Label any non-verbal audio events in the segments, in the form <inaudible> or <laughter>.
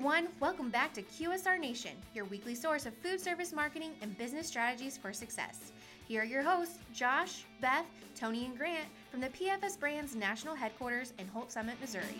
everyone. Welcome back to QSR Nation, your weekly source of food service marketing and business strategies for success. Here are your hosts, Josh, Beth, Tony, and Grant from the PFS Brands National Headquarters in Holt Summit, Missouri.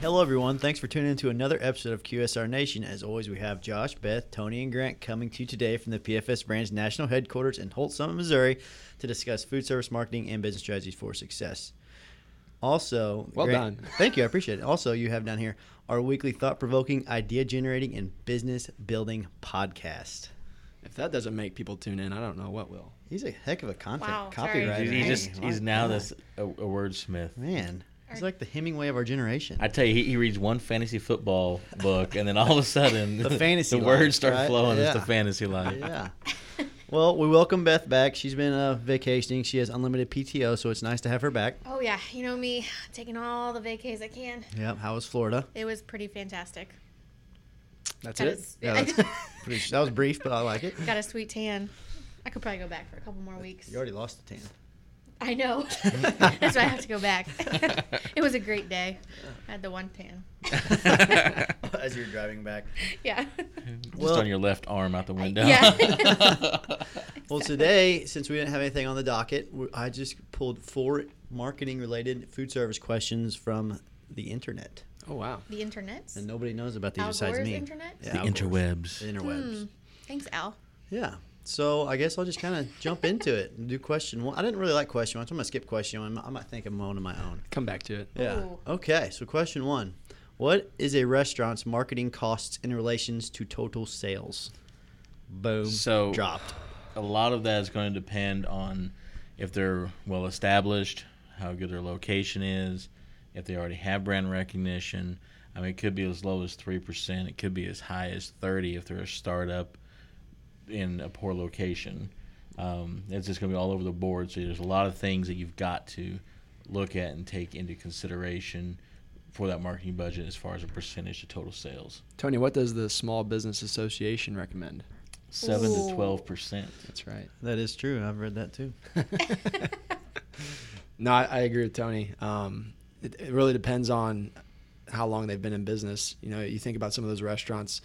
Hello, everyone. Thanks for tuning in to another episode of QSR Nation. As always, we have Josh, Beth, Tony, and Grant coming to you today from the PFS Brands National Headquarters in Holt Summit, Missouri, to discuss food service marketing and business strategies for success. Also, Well Grant- done. <laughs> Thank you. I appreciate it. Also, you have down here our weekly thought provoking, idea generating, and business building podcast. If that doesn't make people tune in, I don't know what will. He's a heck of a content Wow, copywriter. He's, he just—he's now this a, a wordsmith. man. He's like the Hemingway of our generation. I tell you, he, he reads one fantasy football book, and then all of a sudden, <laughs> <laughs> The fantasy the life, words start right? flowing. It's the fantasy life. yeah. <laughs> Well, we welcome Beth back. She's been uh, vacationing. She has unlimited PTO, so it's nice to have her back. Oh, yeah, you know me, taking all the vacays I can. Yep. How was Florida? It was pretty fantastic. That's Got it. a- Yeah, that's pretty, that was brief, but I like it. Got a sweet tan. I could probably go back for a couple more weeks. You already lost the tan. I know. <laughs> That's why I have to go back. <laughs> it was a great day. I had the one tan. <laughs> As you're driving back. Yeah. Just Well- on your left arm out the window. Yeah. Well, today, since we didn't have anything on the docket, I just pulled four marketing-related food service questions from the internet, Oh wow. the internet. and nobody knows about these Al besides Gore's me. internet? the Al Gore's. interwebs. The interwebs. Hmm. Thanks, Al. Yeah. So I guess I'll just kind of jump into it and do question one. I didn't really like question one, so I'm gonna skip question one. I might think of one of my own. Come back to it. Yeah. Ooh. Okay. So question one: What is a restaurant's marketing costs in relations to total sales? Boom. So- dropped. a lot of that is going to depend on if they're well established, how good their location is, if they already have brand recognition. I mean, it could be as low as three percent. It could be as high as thirty if they're a startup in a poor location. Um, it's just going to be all over the board. So there's a lot of things that you've got to look at and take into consideration for that marketing budget as far as a percentage of total sales. Tony, what does the Small Business Association recommend? Seven Ooh. to twelve percent. That's right. That is true. I've read that too. <laughs> No, I, I agree with Tony. Um, it, it really depends on how long they've been in business. You know, you think about some of those restaurants.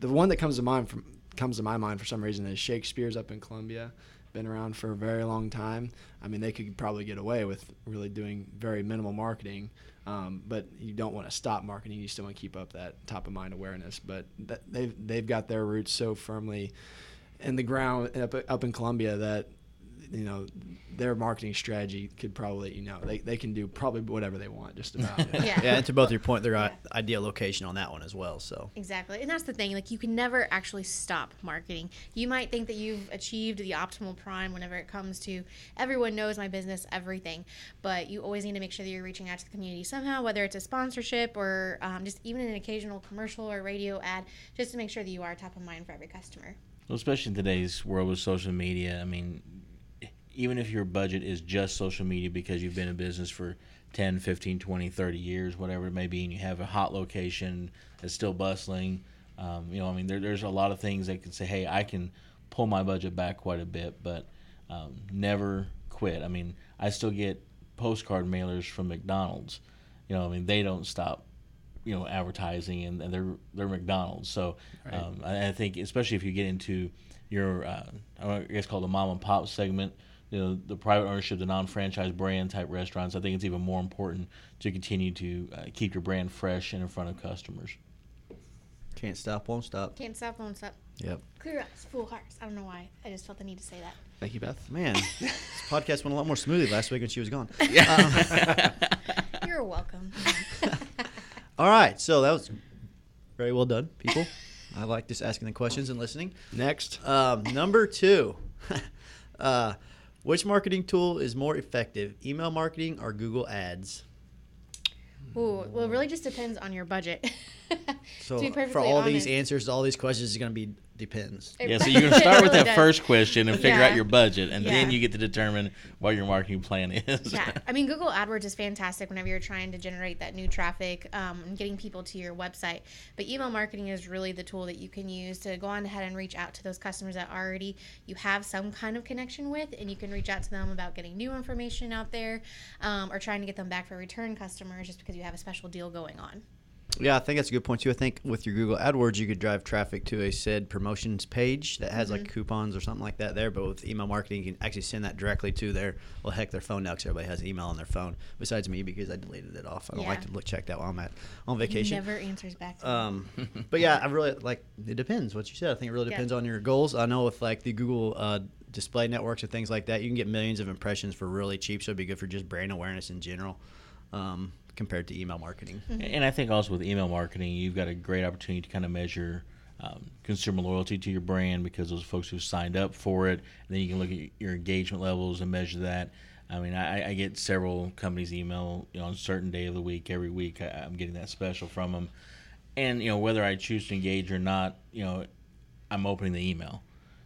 The one that comes to mind from comes to my mind for some reason is Shakespeare's up in Columbia. Been around for a very long time. I mean, they could probably get away with really doing very minimal marketing, um, but you don't want to stop marketing. You still want to keep up that top of mind awareness. But they've they've got their roots so firmly in the ground up, up in Columbia that you know their marketing strategy could probably you know they, they can do probably whatever they want just about <laughs> Yeah. yeah, and to both your point, their Yeah. ideal location on that one as well. So Exactly. And that's the thing. Like, you can never actually stop marketing. You might think that you've achieved the optimal prime whenever it comes to everyone knows my business, everything. But you always need to make sure that you're reaching out to the community somehow, whether it's a sponsorship or um, just even an occasional commercial or radio ad, just to make sure that you are top of mind for every customer. Well, especially in today's world with social media, I mean, even if your budget is just social media because you've been in business for 10, 15, 20, 30 years, whatever it may be, and you have a hot location that's still bustling, um, you know, I mean, there, there's a lot of things that can say, hey, I can pull my budget back quite a bit, but um, never quit. I mean, I still get postcard mailers from McDonald's. You know, I mean, they don't stop you know advertising and, and they're they're McDonald's. So Right. um, I, I think especially if you get into your uh, I guess called the mom and pop segment, you know the private ownership, the non-franchise brand type restaurants. I think it's even more important to continue to uh, keep your brand fresh and in front of customers. can't stop, won't stop. Can't stop, won't stop. Yep. Clear eyes, full hearts. I don't know why. I just felt the need to say that. thank you beth Man, this <laughs> podcast went a lot more smoothly last week when she was gone. Yeah. <laughs> You're welcome. <laughs> All right, so that was very well done, people. I like just asking the questions and listening. next Um, number two, uh, which marketing tool is more effective, email marketing or Google Ads? Ooh, well, it really just depends on your budget. <laughs> <laughs> So to be for all honest, these answers, all these questions is going to be depends. it Yeah, so you're going to start with really that does. first question and figure out your budget, and then you get to determine what your marketing plan is. yeah, <laughs> I mean, Google AdWords is fantastic whenever you're trying to generate that new traffic um, and getting people to your website. But email marketing is really the tool that you can use to go on ahead and reach out to those customers that already you have some kind of connection with, and you can reach out to them about getting new information out there um, or trying to get them back for return customers just because you have a special deal going on. Yeah, I think that's a good point too. I think with your Google AdWords, you could drive traffic to a said promotions page that has Mm-hmm. like coupons or something like that there. But with email marketing, you can actually send that directly to their well, heck, their phone now because everybody has email on their phone. Besides me, because I deleted it off. I don't like to look check that while I'm at on vacation. Never answers back. Um, <laughs> but yeah, I really like. It depends what you said. I think it really Yeah. depends on your goals. I know with like the Google uh, display networks and things like that, you can get millions of impressions for really cheap. So it'd be good for just brand awareness in general, um, compared to email marketing. And I think also with email marketing, you've got a great opportunity to kind of measure um, consumer loyalty to your brand because those folks who've signed up for it, and then you can look at your engagement levels and measure that. I mean, I, I get several companies email you know, on a certain day of the week, every week. I, I'm getting that special from them, and you know whether I choose to engage or not, you know, I'm opening the email,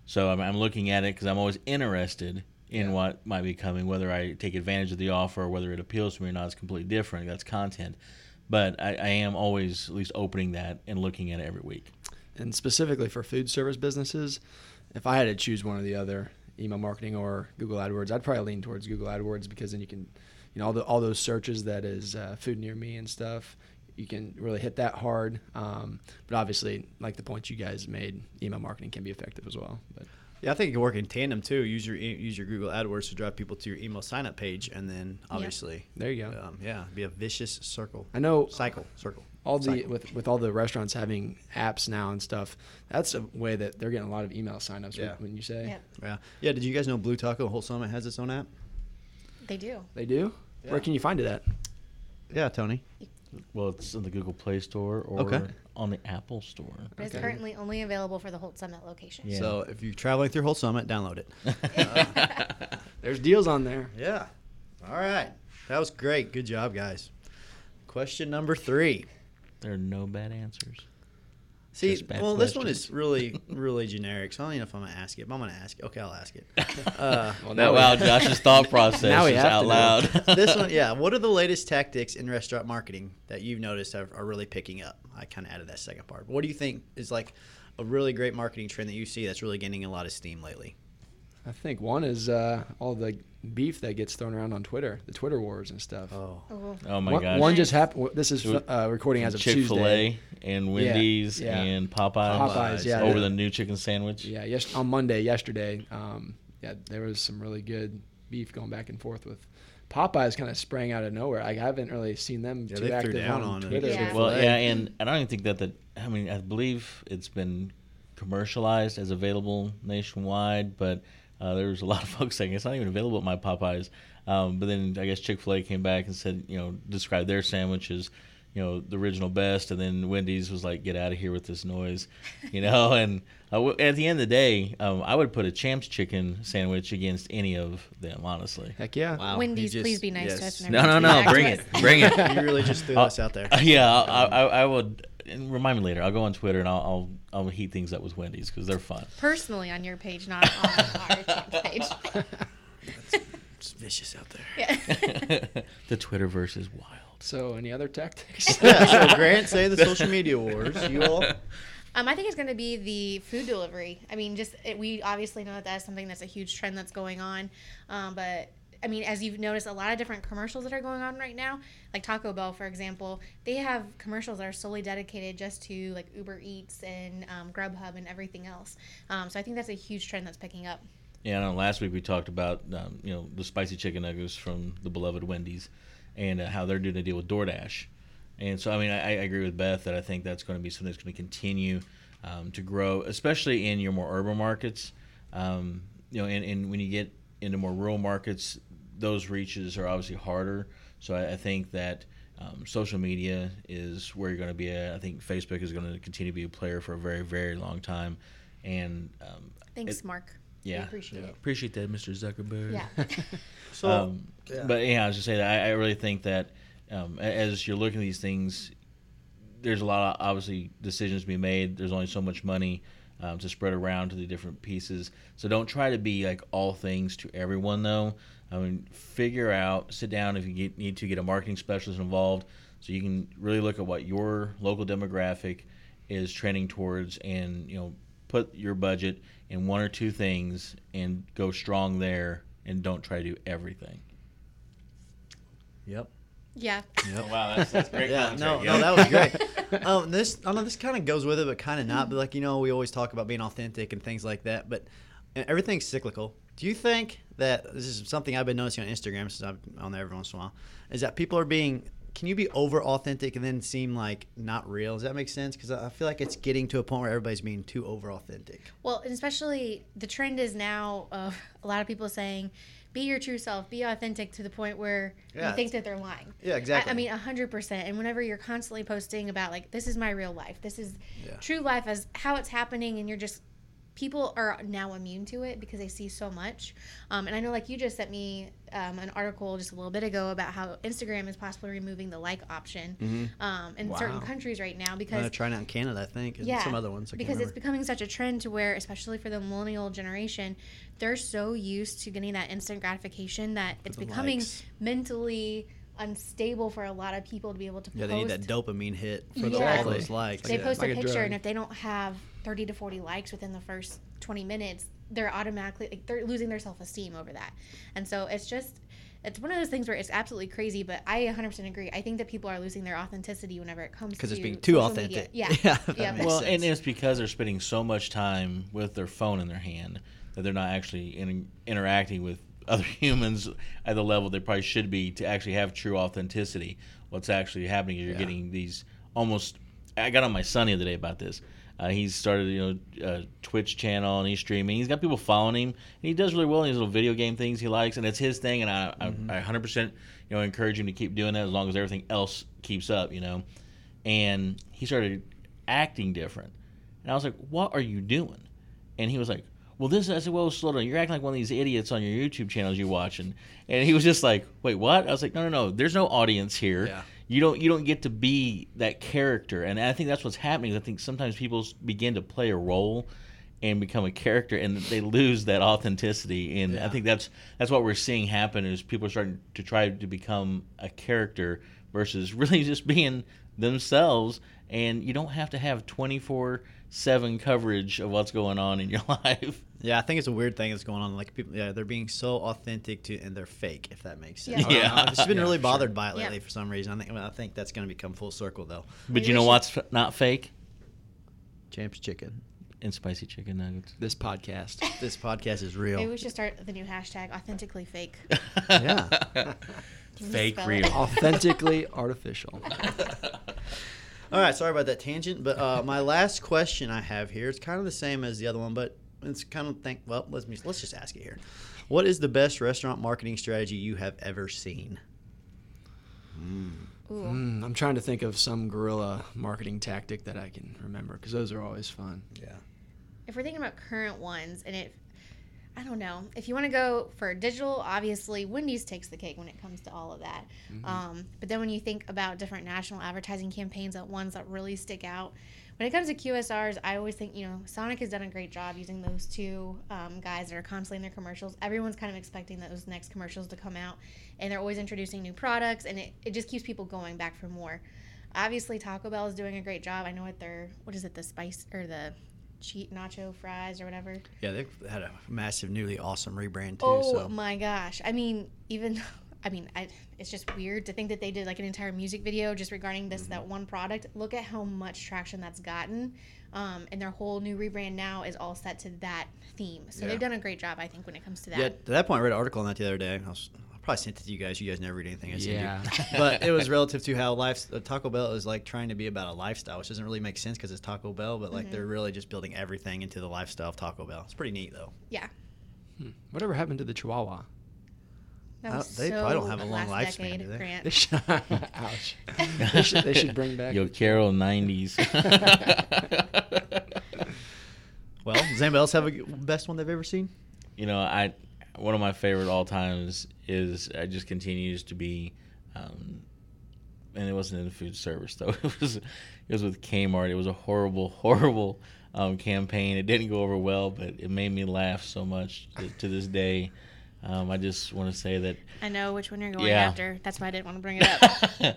so I'm, I'm looking at it because I'm always interested in what might be coming. Whether I take advantage of the offer or whether it appeals to me or not is completely different. That's content, but I, I am always at least opening that and looking at it every week. And specifically for food service businesses, if I had to choose one or the other, email marketing or Google AdWords, I'd probably lean towards Google AdWords because then you can, you know, all the all those searches that is uh, food near me and stuff, you can really hit that hard. Um, but obviously, like the points you guys made, email marketing can be effective as well. But Yeah, I think it can work in tandem too. Use your e- use your Google AdWords to drive people to your email sign up page, and then obviously, there you go. um, yeah, be a vicious circle. I know Cycle, circle. all the Cycle. with with all the restaurants having apps now and stuff. That's a way that they're getting a lot of email signups. Yeah. When you say Yep, Yeah, yeah. Did you guys know Blue Taco Holt Summit has its own app? they do. they do, Yeah. where can you find it at? Yeah, Tony. Well, it's in the Google Play Store or Okay. On the Apple Store. But it's Okay. currently only available for the Holt Summit location. Yeah. So if you're traveling through Holt Summit, download it. <laughs> Uh, There's deals on there. Yeah. All right. That was great. Good job, guys. Question number three. There are no bad answers. See, Just bad well, this one is really, <laughs> really generic. So I don't even know if I'm gonna ask it, but I'm gonna ask it. Okay, I'll ask it. <laughs> Uh, Well, Now, now wow, Josh's thought process <laughs> Now we is have out to loud. this one, yeah. What are the latest tactics in restaurant marketing that you've noticed are, are really picking up? I kind of added that second part. But what do you think is like a really great marketing trend that you see that's really gaining a lot of steam lately? I think one is uh, all the beef that gets thrown around on Twitter, the Twitter wars and stuff. Oh, Oh, Oh my one, gosh. one just happened. This is uh, recording as of Chick Fil Tuesday. A and Wendy's yeah. and Popeyes. Popeyes, yeah. Over the new chicken sandwich. Yeah, yes, on Monday, yesterday. Um, yeah, there was some really good beef going back and forth with Popeyes. Kind of sprang out of nowhere. I haven't really seen them Yeah, too they threw active down on, on. Twitter. Yeah. Well, Chick-fil-A. yeah, and I don't even think that the. I mean, I believe it's been commercialized as available nationwide, but uh, there was a lot of <laughs> folks saying it's not even available at my Popeyes. Um, but then I guess Chick Fil A came back and said, you know, described their sandwiches, you know, the original best, and then Wendy's was like, "Get out of here with this noise," <laughs> you know. And uh, w- at the end of the day, um, I would put a Champs chicken sandwich against any of them, honestly. Heck yeah. wow. Wendy's, just- please be nice to us. and No, no, no, bring it, bring it. <laughs> you really just threw Uh, us out there. Yeah, I, I, I would. And remind me later. I'll go on Twitter and I'll I'll, I'll heat things up with Wendy's because they're fun. Personally on your page, not on our <laughs> Champs page. It's vicious out there. Yeah. <laughs> the Twitterverse is wild. So, any other tactics? yeah, <laughs> so Grant say the social media wars. You all. Um, I think it's going to be the food delivery. I mean, just it, we obviously know that that's something that's a huge trend that's going on. Um, but I mean, as you've noticed, a lot of different commercials that are going on right now, like Taco Bell, for example, they have commercials that are solely dedicated just to like Uber Eats and um, Grubhub and everything else. Um, so I think that's a huge trend that's picking up. Yeah, know. Last week we talked about um, you know the spicy chicken nuggets from the beloved Wendy's, and uh, how they're doing a deal with DoorDash. And so, I mean, I, I agree with Beth that I think that's going to be something that's going to continue um, to grow, especially in your more urban markets. Um, you know, and, and when you get into more rural markets, those reaches are obviously harder. So I, I think that um, social media is where you're going to be at. I think Facebook is going to continue to be a player for a very, very long time. And um, Thanks, it- Mark. yeah. We appreciate it. Appreciate that, Mr. Zuckerberg. Yeah. <laughs> <laughs> So, um, yeah. But yeah, I was just saying that I, I really think that um, as you're looking at these things, there's a lot of obviously decisions to be made. There's only so much money um, to spread around to the different pieces. So don't try to be like all things to everyone, though. I mean, figure out, sit down if you get, need to get a marketing specialist involved, so you can really look at what your local demographic is trending towards, and you know, put your budget in one or two things and go strong there, and don't try to do everything. Yep. Yeah. Yep. Wow, that's, that's great. Yeah, no, no, that was great. <laughs> um, this, I know this kind of goes with it, but kind of not. But like you know, we always talk about being authentic and things like that. But everything's cyclical. Do you think that this is something I've been noticing on Instagram since I'm on there every once in a while? Is that people are being can you be over authentic and then seem like not real? Does that make sense? Because I feel like it's getting to a point where everybody's being too over authentic. Well, and especially the trend is now of <laughs> a lot of people saying, "Be your true self, be authentic," to the point where Yeah. you think that they're lying. Yeah, exactly. I, I mean, hundred percent. And whenever you're constantly posting about like, "This is my real life," this is Yeah. true life as how it's happening, and you're just people are now immune to it because they see so much. Um, and I know, like you just sent me um, an article just a little bit ago about how Instagram is possibly removing the like option um, in certain Mm-hmm. Countries right now because. I'm because gonna try out in Canada, I think, and some other ones. I because it's becoming such a trend to where, especially for the millennial generation, they're so used to getting that instant gratification that it's becoming likes. mentally unstable for a lot of people to be able to yeah, post. they need that dopamine hit for the, all those likes. they Yeah, post like a a picture, drug. and if they don't have 30 to 40 likes within the first 20 minutes, they're automatically like they're losing their self esteem over that. And so it's just. It's one of those things where it's absolutely crazy, but I 100% agree. I think that people are losing their authenticity whenever it comes to because it's being too authentic. media. Yeah, <laughs> yeah. Yeah. well, sense. and it's because they're spending so much time with their phone in their hand that they're not actually in, interacting with <laughs> other humans at the level they probably should be to actually have true authenticity. What's actually happening is you're Yeah. getting these almost. I got on my son the other day about this. Uh, he's started, you know, a Twitch channel and he's streaming. He's got people following him, and he does really well in his little video game things he likes, and it's his thing. And I, Mm-hmm. I, I 100%, you know, encourage him to keep doing that as long as everything else keeps up, you know. And he started acting different, and I was like, "What are you doing?" And he was like, "Well, this." I said, "Well, slow down. You're acting like one of these idiots on your YouTube channels you're watching." And he was just like, "Wait, what?" I was like, "No, no, no. There's no audience here. Yeah. You don't you don't get to be that character." And I think that's what's happening. I think sometimes people begin to play a role and become a character, and they lose that authenticity. And I think that's that's what we're seeing happen is people are starting to try to become a character versus <laughs> really just being themselves. And you don't have to have twenty four seven coverage of what's going on in your <laughs> life. Yeah, I think it's a weird thing that's going on. Like people, yeah, they're being so authentic to, and they're fake. If that makes sense. Yeah. yeah. I've just been <laughs> Yeah, really bothered sure. by it Yeah. lately for some reason. I think I think that's going to become full circle though. But Maybe you know what's f- not fake? Champs chicken. And spicy chicken nuggets. This podcast. <laughs> This podcast is real. Maybe real. we should start the new hashtag authentically fake. <laughs> Yeah. Fake real. Authentically artificial. All right, sorry about that tangent, but uh, my last question I have here is kind of the same as the other one, but it's kind of think. Well, let's let's just ask it here. What is the best restaurant marketing strategy you have ever seen? Ooh. Mm, I'm trying to think of some guerrilla marketing tactic that I can remember because those are always fun. Yeah. If we're thinking about current ones, and it, I don't know. If you want to go for digital, obviously Wendy's takes the cake when it comes to all of that. Um, but then when you think about different national advertising campaigns, that ones that really stick out. When it comes to QSRs, I always think you know Sonic has done a great job using those two um, guys that are constantly in their commercials. Everyone's kind of expecting those next commercials to come out, and they're always introducing new products, and it, it just keeps people going back for more. Obviously, Taco Bell is doing a great job. I know what their what is it the spice or the cheat nacho fries or whatever. Yeah, they've had a massive, newly awesome rebrand too. Oh so. my gosh! I mean, even I mean, I, it's just weird to think that they did like an entire music video just regarding this Mm-hmm. that one product. Look at how much traction that's gotten, um, and their whole new rebrand now is all set to that theme. So Yeah. they've done a great job, I think, when it comes to that. Yeah, to that point, I read an article on that the other day. I, was, I probably sent it to you guys. You guys never read anything I send Yeah. you. <laughs> but it was relative to how life, uh, Taco Bell is like trying to be about a lifestyle, which doesn't really make sense because it's Taco Bell. But like Mhm. they're really just building everything into the lifestyle of Taco Bell. It's pretty neat though. Yeah, Hmm. Whatever happened to the Chihuahua? That I don't- they so probably don't have a long last lifespan, decade, do they? Grant. They <laughs> should, ouch. They should, they should bring back. Yo, Carol, 90s. <laughs> Well, does anybody else have a best one they've ever seen? you know, I one of my favorite all times is I just continues to be, um, and it wasn't in the food service though. <laughs> It was, it was with Kmart. It was a horrible, horrible um, campaign. It didn't go over well, but it made me laugh so much to, to this day. Um, I just want to say that I know which one you're going Yeah. after. That's why I didn't want to bring it <laughs> up.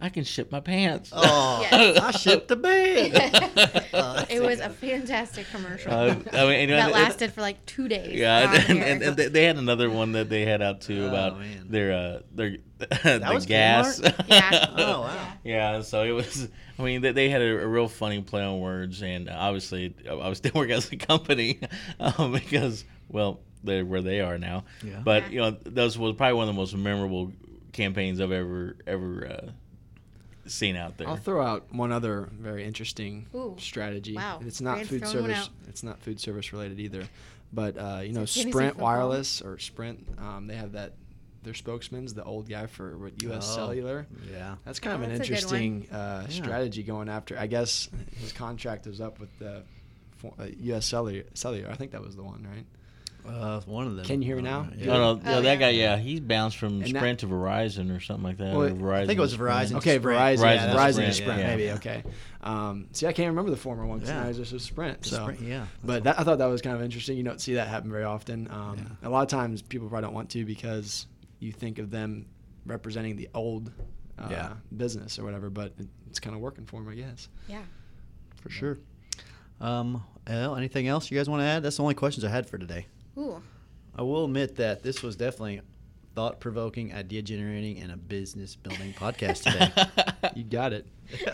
I can ship my pants. Oh, Yes. I shipped the bed. <laughs> Oh, it was a fantastic commercial Uh, I mean, and- that and- lasted for like two days. Yeah, and, and, and they- they had another one that they had out too Oh, about man. their uh their <laughs> the was gas. Yeah. Oh wow. Yeah, so it was. I mean, they, they had a, a real funny play on words, and obviously, I was still working as a company um, because, well, they're where they are now. Yeah. But you know, that was probably one of the most memorable campaigns I've ever ever uh, seen out there. I'll throw out one other very interesting Ooh. strategy. Wow. It's not Grant's food service. It's not food service related either. But uh, you know, Is it fantasy Sprint? Wireless or Sprint, um, they have that. Their spokesman's the old guy for U.S. Oh. Cellular. Yeah. That's kind Oh, of an that's a good one. interesting uh, Yeah. strategy going after. I guess his contract was up with the for- uh, U.S. Cellular. Cellular. I think that was the one, right? Uh, one of them. Can you hear me now? Yeah. no, no, no, Oh, that guy, yeah, he's bounced from And that- Sprint to Verizon or something like that. Well, or I Verizon I think it was to Sprint. Verizon. Okay, Sprint. Verizon. Verizon yeah, to Verizon Sprint, Sprint. yeah. Maybe Yeah. okay. Um, see, I can't remember the former one because Yeah. now it's just a Sprint. So, Sprint, yeah. but that, I thought that was kind of interesting. You don't see that happen very often. Um, Yeah. A lot of times, people probably don't want to because you think of them representing the old uh, Yeah. business or whatever. But it, it's kind of working for them, I guess. yeah. for sure. Um, well, anything else you guys want to add? That's the only questions I had for today. Ooh. I will admit that this was definitely thought provoking, idea generating, and a business building podcast today. <laughs> You got it. <laughs>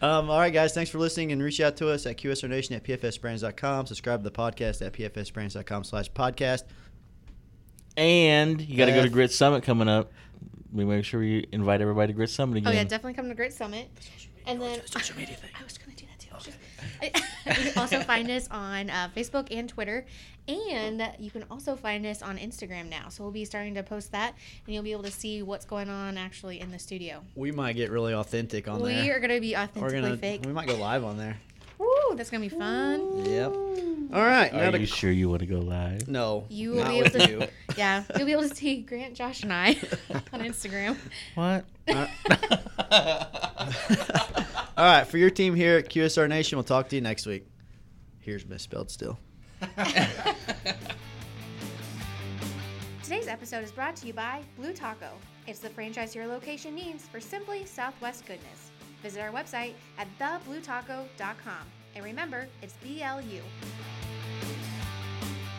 um, all right, guys. Thanks for listening and reach out to us at QSRNation at PFSBrands.com. Subscribe to the podcast at PFSBrands.com slash podcast. And you got to go to Grit Summit coming up. We make sure we invite everybody to Grit Summit again. Oh yeah, definitely come to Grit Summit. And then social media thing. I was gonna do that too. <laughs> you can also <laughs> find us on uh, Facebook and Twitter, and you can also find us on Instagram now. So we'll be starting to post that, and you'll be able to see what's going on actually in the studio. We might get really authentic on we there. We are gonna be We're authentically gonna. fake. We might go live on there. Woo, that's gonna be fun. Yep. All right. now Are to- you sure you want to go live? No. You will not be able with to, you. <laughs> yeah, you'll be able to see Grant, Josh, and I <laughs> on Instagram. What? Uh, <laughs> All right, for your team here at QSR Nation, we'll talk to you next week. Here's misspelled still. Today's episode is brought to you by Blue Taco. It's the franchise your location needs for simply Southwest goodness. Visit our website at thebluetaco.com. And remember, it's B L U.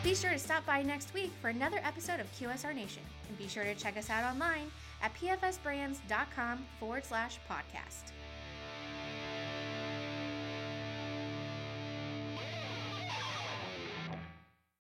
Be sure to stop by next week for another episode of QSR Nation. And be sure to check us out online at pfsbrands.com forward slash podcast.